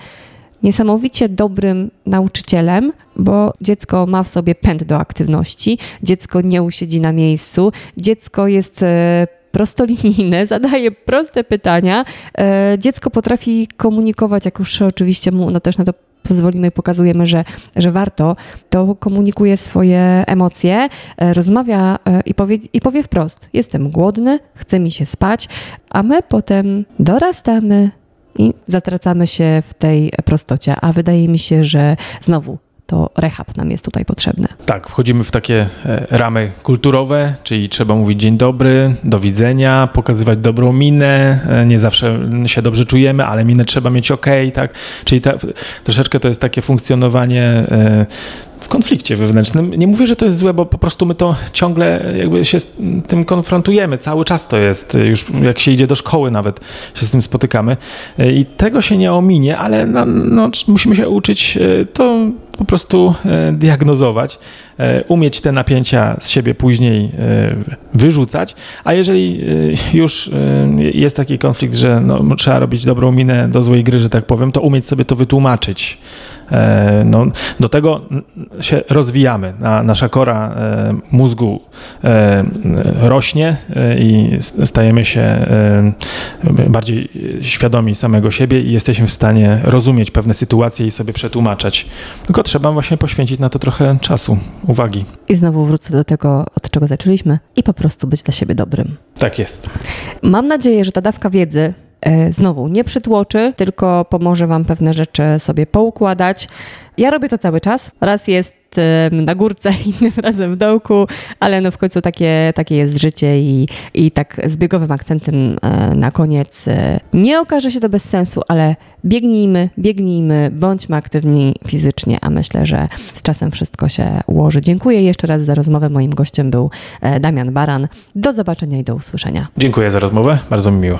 niesamowicie dobrym nauczycielem, bo dziecko ma w sobie pęd do aktywności, dziecko nie usiedzi na miejscu, dziecko jest e, prostolinijne, zadaje proste pytania. E, dziecko potrafi komunikować, jak już oczywiście mu no też na to pozwolimy i pokazujemy, że, że warto, to komunikuje swoje emocje, e, rozmawia i powie, i powie wprost: Jestem głodny, chce mi się spać, a my potem dorastamy i zatracamy się w tej prostocie. A wydaje mi się, że znowu to rehab nam jest tutaj potrzebny. Tak, wchodzimy w takie e, ramy kulturowe, czyli trzeba mówić dzień dobry, do widzenia, pokazywać dobrą minę, e, nie zawsze się dobrze czujemy, ale minę trzeba mieć ok, tak? Czyli ta, troszeczkę to jest takie funkcjonowanie e, w konflikcie wewnętrznym. Nie mówię, że to jest złe, bo po prostu my to ciągle jakby się z tym konfrontujemy. Cały czas to jest, już jak się idzie do szkoły nawet się z tym spotykamy. I tego się nie ominie, ale no, no, musimy się uczyć to po prostu e, diagnozować, e, umieć te napięcia z siebie później e, wyrzucać, a jeżeli już jest taki konflikt, że no, trzeba robić dobrą minę do złej gry, że tak powiem, to umieć sobie to wytłumaczyć. No, do tego się rozwijamy. Nasza kora mózgu rośnie i stajemy się bardziej świadomi samego siebie i jesteśmy w stanie rozumieć pewne sytuacje i sobie przetłumaczać. Tylko trzeba właśnie poświęcić na to trochę czasu, uwagi. I znowu wrócę do tego, od czego zaczęliśmy i po prostu być dla siebie dobrym. Tak jest. Mam nadzieję, że ta dawka wiedzy e, znowu nie przytłoczy, tylko pomoże Wam pewne rzeczy sobie poukładać. Ja robię to cały czas. Raz jest na górce, innym razem w dołku, ale no w końcu takie, takie jest życie i, i tak z biegowym akcentem e, na koniec e, nie okaże się to bez sensu, ale biegnijmy, biegnijmy, bądźmy aktywni fizycznie, a myślę, że z czasem wszystko się ułoży. Dziękuję jeszcze raz za rozmowę. Moim gościem był e, Damian Baran. Do zobaczenia i do usłyszenia. Dziękuję za rozmowę, bardzo mi miło.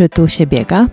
Czy tu się biega?